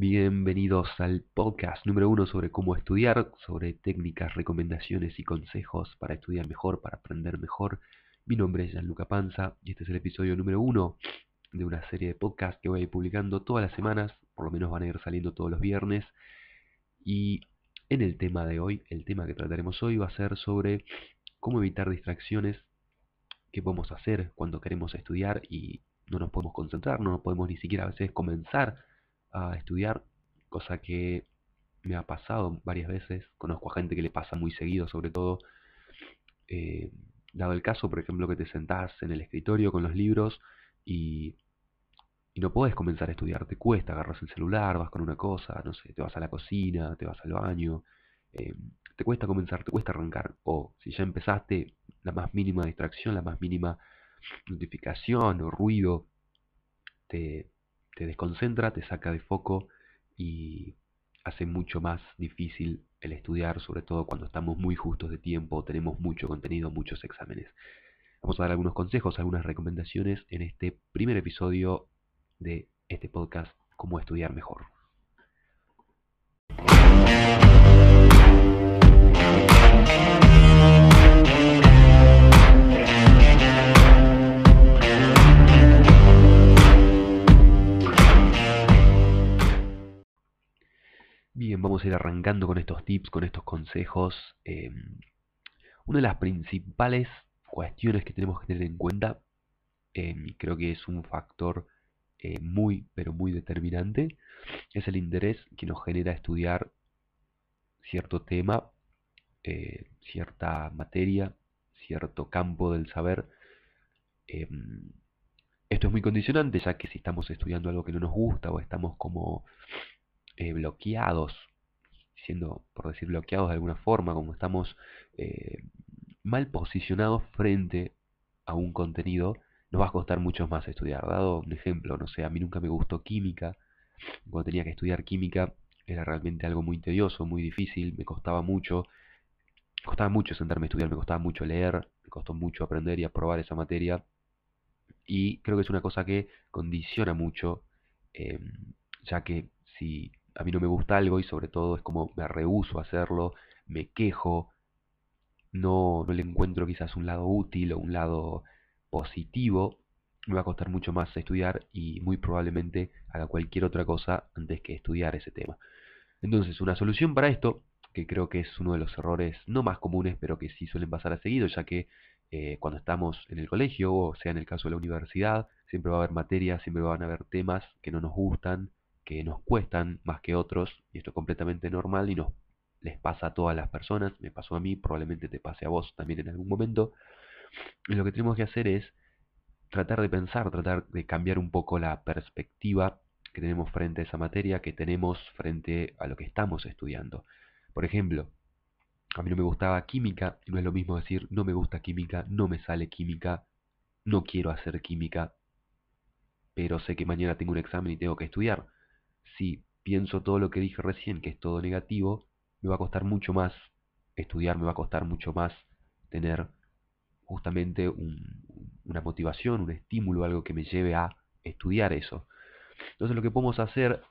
Bienvenidos al podcast número uno sobre cómo estudiar, sobre técnicas, recomendaciones y consejos para estudiar mejor, para aprender mejor. Mi nombre es Gianluca Panza y este es el episodio número uno de una serie de podcasts que voy a ir publicando todas las semanas, por lo menos van a ir saliendo todos los viernes. Y en el tema de hoy, el tema que trataremos hoy va a ser sobre cómo evitar distracciones, qué podemos hacer cuando queremos estudiar y no nos podemos concentrar, no nos podemos ni siquiera a veces comenzar estudiar, cosa que me ha pasado varias veces, conozco a gente que le pasa muy seguido sobre todo, eh, dado el caso, por ejemplo, que te sentás en el escritorio con los libros y, no puedes comenzar a estudiar, te cuesta, agarras el celular, vas con una cosa, no sé, te vas a la cocina, te vas al baño, eh, te cuesta comenzar, te cuesta arrancar, o si ya empezaste, la más mínima distracción, la más mínima notificación o ruido, te, te desconcentra, te saca de foco y hace mucho más difícil el estudiar, sobre todo cuando estamos muy justos de tiempo, tenemos mucho contenido, muchos exámenes. Vamos a dar algunos consejos, algunas recomendaciones en este primer episodio de este podcast, Cómo estudiar mejor. Bien, vamos a ir arrancando con estos tips, con estos consejos. Em, una de las principales cuestiones que tenemos que tener en cuenta, em, y creo que es un factor eh, muy, pero muy determinante, es el interés que nos genera estudiar cierto tema, eh, cierta materia, cierto campo del saber. Esto es muy condicionante, ya que si estamos estudiando algo que no nos gusta o estamos como eh, bloqueados, siendo, por decir, bloqueados de alguna forma, como estamos eh, mal posicionados frente a un contenido, nos va a costar mucho más estudiar. Dado un ejemplo, no sé, a mí nunca me gustó química. Cuando tenía que estudiar química era realmente algo muy tedioso, muy difícil, me costaba mucho. Costaba mucho sentarme a estudiar, me costaba mucho leer, me costó mucho aprender y aprobar esa materia. Y creo que es una cosa que condiciona mucho, em, ya que si a mí no me gusta algo y sobre todo es como me rehuso a hacerlo, me quejo, no, no le encuentro quizás un lado útil o un lado positivo, me va a costar mucho más estudiar y muy probablemente haga cualquier otra cosa antes que estudiar ese tema. Entonces, una solución para esto, que creo que es uno de los errores no más comunes, pero que sí suelen pasar a seguido, ya que eh, cuando estamos en el colegio, o sea en el caso de la universidad, siempre va a haber materias, siempre van a haber temas que no nos gustan, que nos cuestan más que otros, y esto es completamente normal y nos les pasa a todas las personas, me pasó a mí, probablemente te pase a vos también en algún momento. Y lo que tenemos que hacer es tratar de pensar, tratar de cambiar un poco la perspectiva que tenemos frente a esa materia, que tenemos frente a lo que estamos estudiando. Por ejemplo, a mí no me gustaba química, y no es lo mismo decir no me gusta química, no me sale química, no quiero hacer química, pero sé que mañana tengo un examen y tengo que estudiar si pienso todo lo que dije recién, que es todo negativo, me va a costar mucho más estudiar, me va a costar mucho más tener justamente una motivación, un estímulo, algo que me lleve a estudiar eso. Entonces lo que podemos hacer,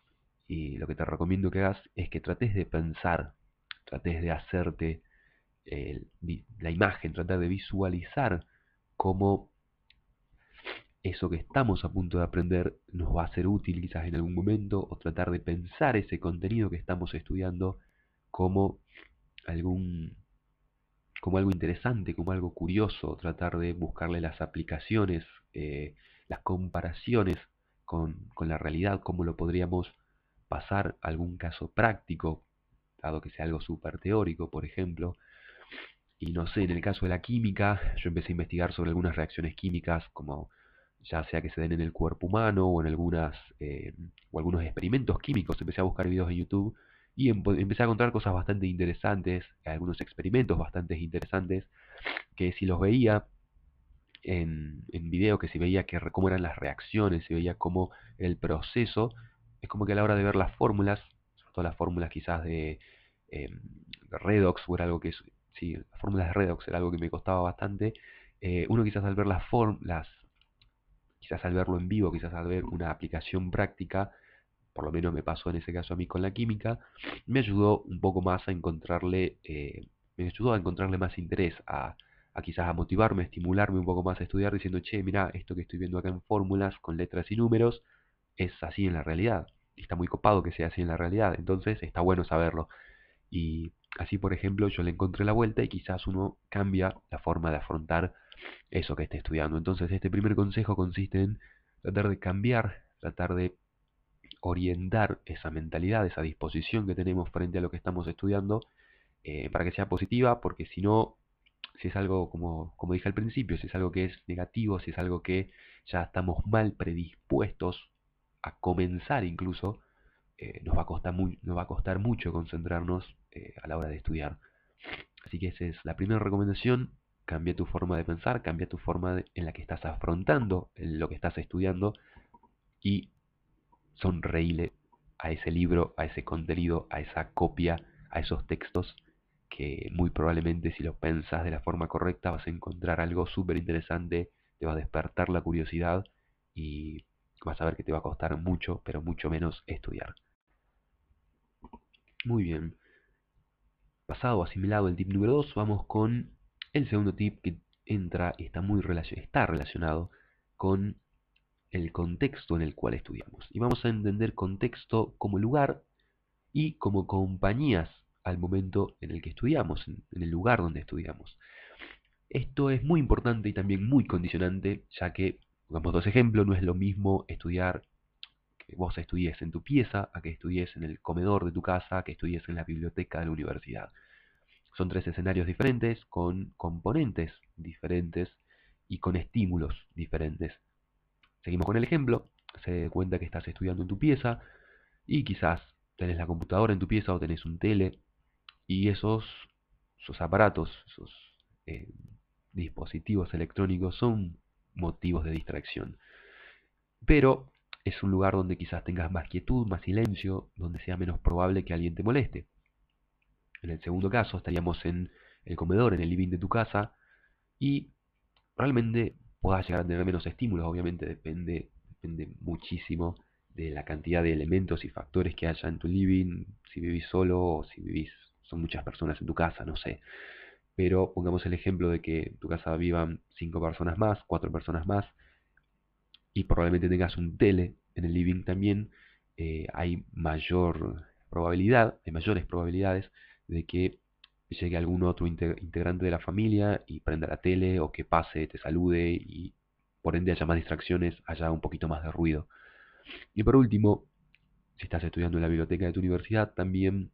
y lo que te recomiendo que hagas, es que trates de pensar, trates de hacerte la imagen, tratar de visualizar cómo eso que estamos a punto de aprender nos va a ser útil quizás en algún momento o tratar de pensar ese contenido que estamos estudiando como algún como algo interesante, como algo curioso, tratar de buscarle las aplicaciones, eh, las comparaciones con, con la realidad, cómo lo podríamos pasar a algún caso práctico, dado que sea algo súper teórico, por ejemplo. Y no sé, en el caso de la química, yo empecé a investigar sobre algunas reacciones químicas como ya sea que se den en el cuerpo humano o en algunas eh, o algunos experimentos químicos. Empecé a buscar videos en YouTube y empecé a encontrar cosas bastante interesantes, algunos experimentos bastante interesantes, que si los veía en, en video, que si veía que cómo eran las reacciones, si veía cómo el proceso, es como que a la hora de ver las fórmulas, sobre todo las fórmulas quizás de, em, redox, o era algo que, sí, las fórmulas de redox era algo que me costaba bastante, eh, uno quizás al ver las, las quizás al verlo en vivo, quizás al ver una aplicación práctica, por lo menos me pasó en ese caso a mí con la química, me ayudó un poco más a encontrarle, eh, me ayudó a encontrarle más interés, a, quizás a motivarme, a estimularme un poco más a estudiar, diciendo, che, mira, esto que estoy viendo acá en fórmulas, con letras y números, es así en la realidad. Está muy copado que sea así en la realidad, entonces está bueno saberlo. Y así, por ejemplo, yo le encontré la vuelta y quizás uno cambia la forma de afrontar eso que esté estudiando. Entonces, este primer consejo consiste en tratar de cambiar, tratar de orientar esa mentalidad, esa disposición que tenemos frente a lo que estamos estudiando, eh, para que sea positiva, porque si no, si es algo, como, como dije al principio, si es algo que es negativo, si es algo que ya estamos mal predispuestos a comenzar incluso, eh, nos, va a costar muy, nos va a costar mucho concentrarnos eh, a la hora de estudiar. Así que esa es la primera recomendación, cambia tu forma de pensar, cambia tu forma en la que estás afrontando lo que estás estudiando y sonreíle a ese libro, a ese contenido, a esa copia, a esos textos que muy probablemente si lo pensas de la forma correcta vas a encontrar algo súper interesante, te va a despertar la curiosidad y vas a ver que te va a costar mucho, pero mucho menos estudiar. Muy bien. Pasado, asimilado el tip número 2, vamos con el segundo tip que entra está muy está relacionado con el contexto en el cual estudiamos. Y vamos a entender contexto como lugar y como compañías al momento en el que estudiamos, en, el lugar donde estudiamos. Esto es muy importante y también muy condicionante, ya que, pongamos dos ejemplos, no es lo mismo estudiar que vos estudies en tu pieza, a que estudies en el comedor de tu casa, a que estudies en la biblioteca de la universidad. Son tres escenarios diferentes, con componentes diferentes y con estímulos diferentes. Seguimos con el ejemplo, se cuenta que estás estudiando en tu pieza y quizás tenés la computadora en tu pieza o tenés un tele y esos, esos aparatos, esos eh, dispositivos electrónicos son motivos de distracción. Pero es un lugar donde quizás tengas más quietud, más silencio, donde sea menos probable que alguien te moleste. En el segundo caso estaríamos en el comedor, en el living de tu casa, y realmente puedas llegar a tener menos estímulos, obviamente depende, depende muchísimo de la cantidad de elementos y factores que haya en tu living, si vivís solo o si vivís, son muchas personas en tu casa, no sé. Pero pongamos el ejemplo de que en tu casa vivan cinco personas más, cuatro personas más, y probablemente tengas un tele en el living también, eh, hay mayor probabilidad, hay mayores probabilidades de que llegue algún otro integrante de la familia y prenda la tele o que pase, te salude y por ende haya más distracciones, haya un poquito más de ruido. Y por último, si estás estudiando en la biblioteca de tu universidad, también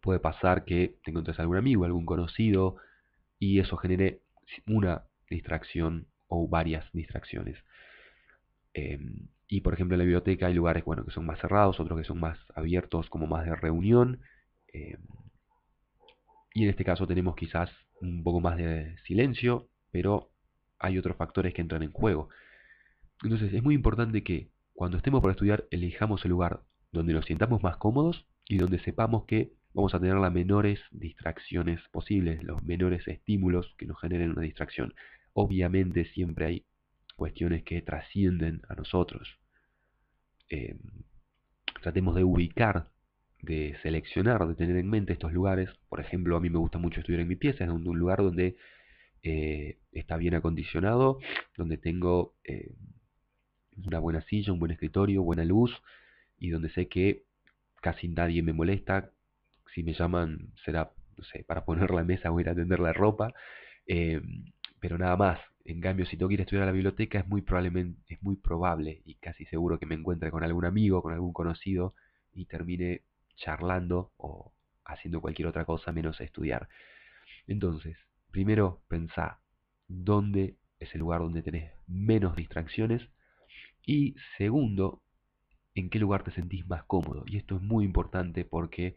puede pasar que te encuentres algún amigo, algún conocido y eso genere una distracción o varias distracciones. Em, y por ejemplo en la biblioteca hay lugares bueno, que son más cerrados, otros que son más abiertos, como más de reunión. Em, y en este caso tenemos quizás un poco más de silencio, pero hay otros factores que entran en juego. Entonces es muy importante que cuando estemos por estudiar elijamos el lugar donde nos sientamos más cómodos y donde sepamos que vamos a tener las menores distracciones posibles, los menores estímulos que nos generen una distracción. Obviamente siempre hay cuestiones que trascienden a nosotros. Em, tratemos de ubicar, de seleccionar, de tener en mente estos lugares. Por ejemplo, a mí me gusta mucho estudiar en mi pieza, es un, lugar donde eh, está bien acondicionado, donde tengo eh, una buena silla, un buen escritorio, buena luz y donde sé que casi nadie me molesta. Si me llaman será, no sé, para poner la mesa o ir a tender la ropa, em, pero nada más. En cambio, si tengo que ir a estudiar a la biblioteca, es muy, probablemente, es muy probable y casi seguro que me encuentre con algún amigo, con algún conocido y termine charlando o haciendo cualquier otra cosa menos estudiar. Entonces, primero pensá dónde es el lugar donde tenés menos distracciones y segundo, en qué lugar te sentís más cómodo. Y esto es muy importante porque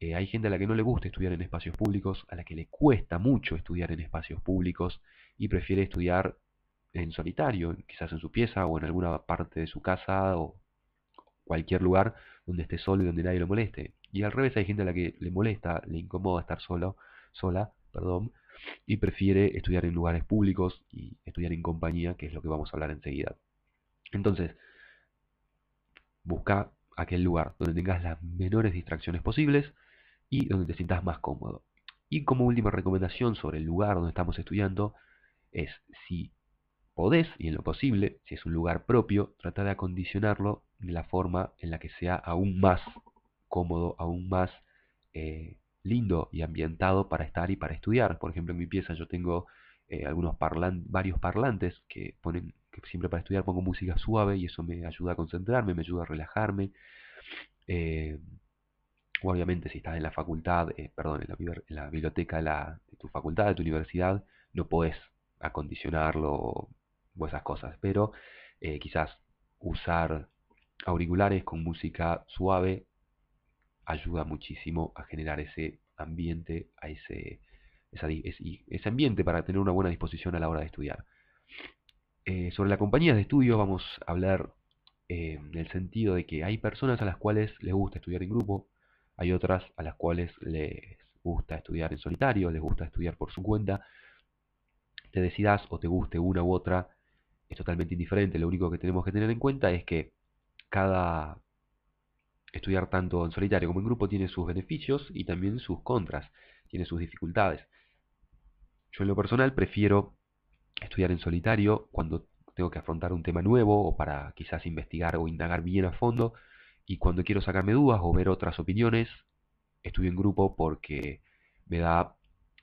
eh, hay gente a la que no le gusta estudiar en espacios públicos, a la que le cuesta mucho estudiar en espacios públicos y prefiere estudiar en solitario, quizás en su pieza o en alguna parte de su casa o cualquier lugar donde esté solo y donde nadie lo moleste. Y al revés hay gente a la que le molesta, le incomoda estar solo, sola, perdón, y prefiere estudiar en lugares públicos y estudiar en compañía, que es lo que vamos a hablar enseguida. Entonces, busca aquel lugar donde tengas las menores distracciones posibles y donde te sientas más cómodo. Y como última recomendación sobre el lugar donde estamos estudiando es si podés y en lo posible, si es un lugar propio, trata de acondicionarlo de la forma en la que sea aún más cómodo, aún más eh, lindo y ambientado para estar y para estudiar. Por ejemplo, en mi pieza yo tengo eh, algunos varios parlantes que ponen que siempre para estudiar pongo música suave y eso me ayuda a concentrarme, me ayuda a relajarme. Eh, obviamente si estás en la facultad, eh, perdón, en la, biblioteca de, tu facultad, de tu universidad, no podés acondicionarlo o esas cosas, pero quizás usar auriculares con música suave ayuda muchísimo a generar ese ambiente, a ese, ambiente para tener una buena disposición a la hora de estudiar. Eh, sobre la compañía de estudio vamos a hablar eh, en el sentido de que hay personas a las cuales les gusta estudiar en grupo, hay otras a las cuales les gusta estudiar en solitario, les gusta estudiar por su cuenta. Te decidas o te guste una u otra, es totalmente indiferente. Lo único que tenemos que tener en cuenta es que cada estudiar tanto en solitario como en grupo tiene sus beneficios y también sus contras, tiene sus dificultades. Yo en lo personal prefiero estudiar en solitario cuando tengo que afrontar un tema nuevo o para quizás investigar o indagar bien a fondo y cuando quiero sacarme dudas o ver otras opiniones, estudio en grupo porque me da,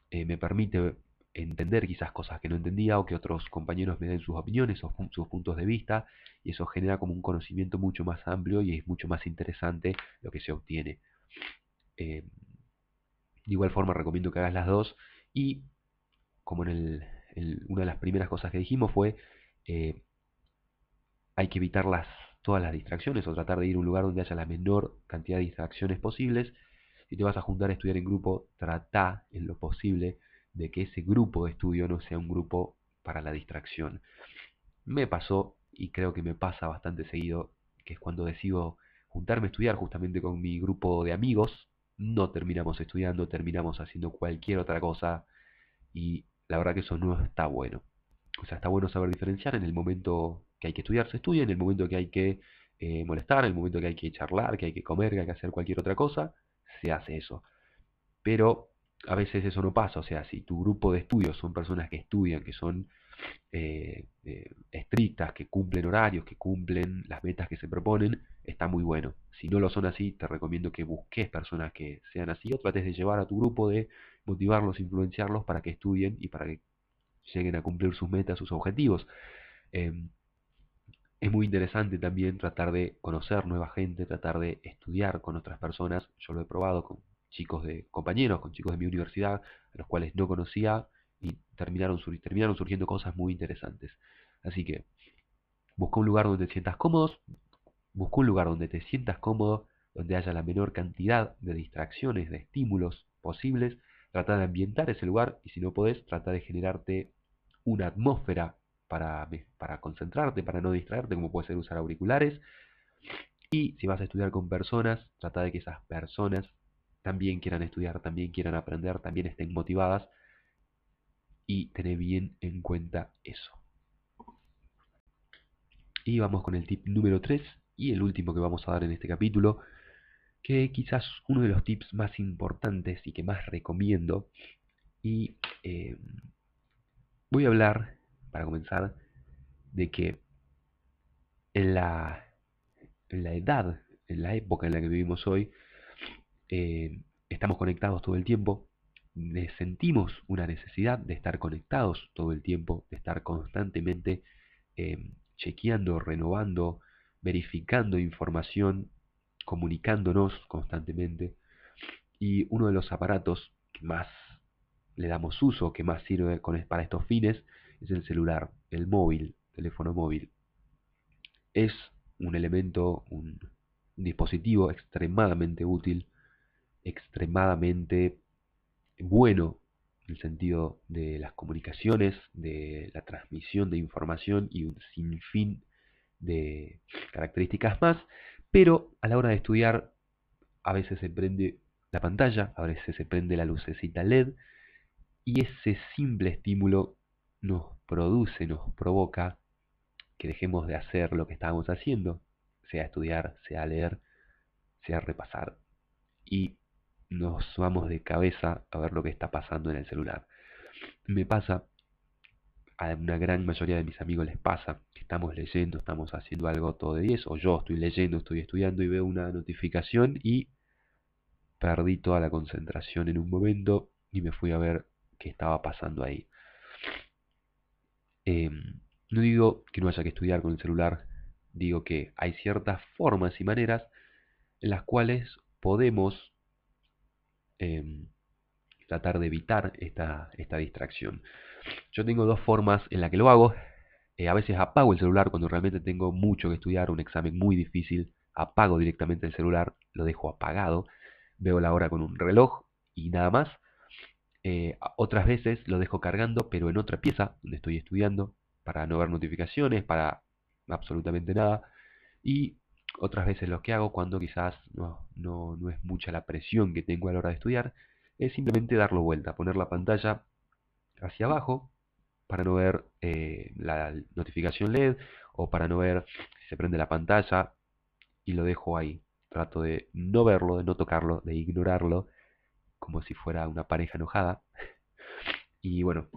eh, me permite entender quizás cosas que no entendía o que otros compañeros me den sus opiniones o sus puntos de vista y eso genera como un conocimiento mucho más amplio y es mucho más interesante lo que se obtiene. Eh, de igual forma recomiendo que hagas las dos y como en el, una de las primeras cosas que dijimos fue eh, hay que evitar las, todas las distracciones o tratar de ir a un lugar donde haya la menor cantidad de distracciones posibles. Si te vas a juntar a estudiar en grupo, trata en lo posible de que ese grupo de estudio no sea un grupo para la distracción. Me pasó, y creo que me pasa bastante seguido, que es cuando decido juntarme a estudiar justamente con mi grupo de amigos, no terminamos estudiando, terminamos haciendo cualquier otra cosa, y la verdad que eso no está bueno. O sea, está bueno saber diferenciar en el momento que hay que estudiar, se estudia, en el momento que hay que eh, molestar, en el momento que hay que charlar, que hay que comer, que hay que hacer cualquier otra cosa, se hace eso. Pero a veces eso no pasa, o sea, si tu grupo de estudios son personas que estudian, que son eh, eh, estrictas, que cumplen horarios, que cumplen las metas que se proponen, está muy bueno. Si no lo son así, te recomiendo que busques personas que sean así o trates de llevar a tu grupo, de motivarlos, influenciarlos para que estudien y para que lleguen a cumplir sus metas, sus objetivos. Em, es muy interesante también tratar de conocer nueva gente, tratar de estudiar con otras personas. Yo lo he probado con chicos de compañeros, con chicos de mi universidad, a los cuales no conocía y terminaron, terminaron surgiendo cosas muy interesantes. Así que busca un lugar donde te sientas cómodos, busca un lugar donde te sientas cómodo, donde haya la menor cantidad de distracciones, de estímulos posibles, trata de ambientar ese lugar y si no podés, trata de generarte una atmósfera para, para concentrarte, para no distraerte, como puede ser usar auriculares. Y si vas a estudiar con personas, trata de que esas personas también quieran estudiar, también quieran aprender, también estén motivadas y tener bien en cuenta eso. Y vamos con el tip número 3 y el último que vamos a dar en este capítulo, que quizás uno de los tips más importantes y que más recomiendo. Y eh, voy a hablar, para comenzar, de que en la, en la edad, en la época en la que vivimos hoy, eh, estamos conectados todo el tiempo, sentimos una necesidad de estar conectados todo el tiempo, de estar constantemente eh, chequeando, renovando, verificando información, comunicándonos constantemente. Y uno de los aparatos que más le damos uso, que más sirve para estos fines, es el celular, el móvil, teléfono móvil. Es un elemento, un dispositivo extremadamente útil extremadamente bueno en el sentido de las comunicaciones, de la transmisión de información y un sinfín de características más, pero a la hora de estudiar a veces se prende la pantalla, a veces se prende la lucecita LED y ese simple estímulo nos produce, nos provoca que dejemos de hacer lo que estábamos haciendo, sea estudiar, sea leer, sea repasar. Y nos vamos de cabeza a ver lo que está pasando en el celular. Me pasa, a una gran mayoría de mis amigos les pasa, que estamos leyendo, estamos haciendo algo todo de 10, o yo estoy leyendo, estoy estudiando y veo una notificación y perdí toda la concentración en un momento y me fui a ver qué estaba pasando ahí. Em, no digo que no haya que estudiar con el celular, digo que hay ciertas formas y maneras en las cuales podemos em, tratar de evitar esta, esta distracción. Yo tengo dos formas en las que lo hago. Eh, a veces apago el celular cuando realmente tengo mucho que estudiar, un examen muy difícil. Apago directamente el celular, lo dejo apagado. Veo la hora con un reloj y nada más. Eh, otras veces lo dejo cargando, pero en otra pieza donde estoy estudiando, para no ver notificaciones, para absolutamente nada. Y otras veces lo que hago cuando quizás no, no, no es mucha la presión que tengo a la hora de estudiar, es simplemente darlo vuelta, poner la pantalla hacia abajo para no ver eh, la notificación LED o para no ver si se prende la pantalla y lo dejo ahí. Trato de no verlo, de no tocarlo, de ignorarlo como si fuera una pareja enojada. Y bueno,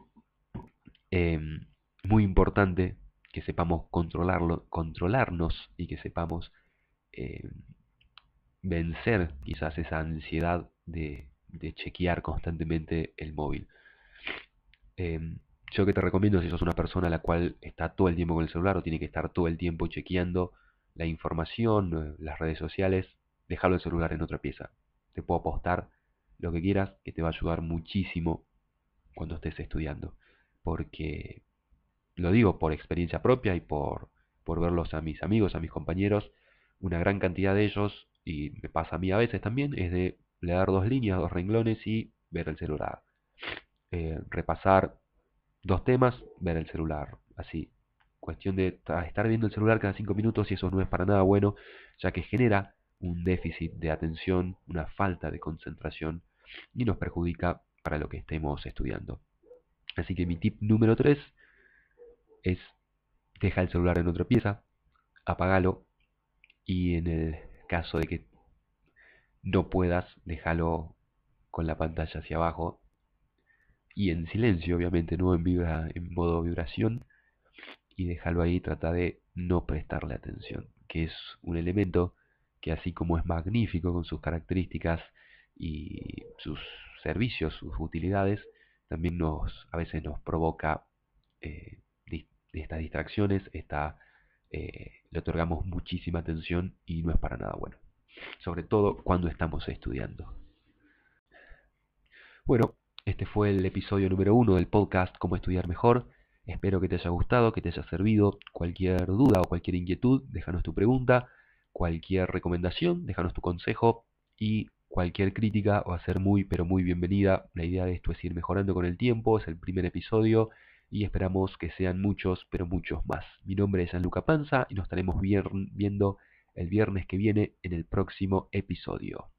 em, muy importante que sepamos controlarlo, controlarnos y que sepamos em, vencer quizás esa ansiedad de, chequear constantemente el móvil. Em, yo que te recomiendo si sos una persona la cual está todo el tiempo con el celular o tiene que estar todo el tiempo chequeando la información, eh, las redes sociales, dejarlo el celular en otra pieza. Te puedo apostar lo que quieras que te va a ayudar muchísimo cuando estés estudiando. Porque lo digo por experiencia propia y por, por verlos a mis amigos, a mis compañeros, una gran cantidad de ellos, y me pasa a mí a veces también, es de leer dos líneas, dos renglones y ver el celular. Eh, repasar dos temas, ver el celular. Así, cuestión de estar viendo el celular cada cinco minutos y eso no es para nada bueno, ya que genera un déficit de atención, una falta de concentración y nos perjudica para lo que estemos estudiando. Así que mi tip número 3 es deja el celular en otra pieza, apagalo y en el caso de que no puedas, déjalo con la pantalla hacia abajo y en silencio, obviamente, no en, vibra, en modo vibración y déjalo ahí, trata de no prestarle atención, que es un elemento que así como es magnífico con sus características y sus servicios, sus utilidades, también nos a veces nos provoca eh, estas distracciones, esta, eh, le otorgamos muchísima atención y no es para nada bueno, sobre todo cuando estamos estudiando. Bueno, este fue el episodio número uno del podcast Cómo estudiar mejor. Espero que te haya gustado, que te haya servido. Cualquier duda o cualquier inquietud, déjanos tu pregunta. Cualquier recomendación, déjanos tu consejo. Y cualquier crítica va a ser muy, pero muy bienvenida. La idea de esto es ir mejorando con el tiempo. Es el primer episodio y esperamos que sean muchos, pero muchos más. Mi nombre es Gianluca Panza y nos estaremos viendo el viernes que viene en el próximo episodio.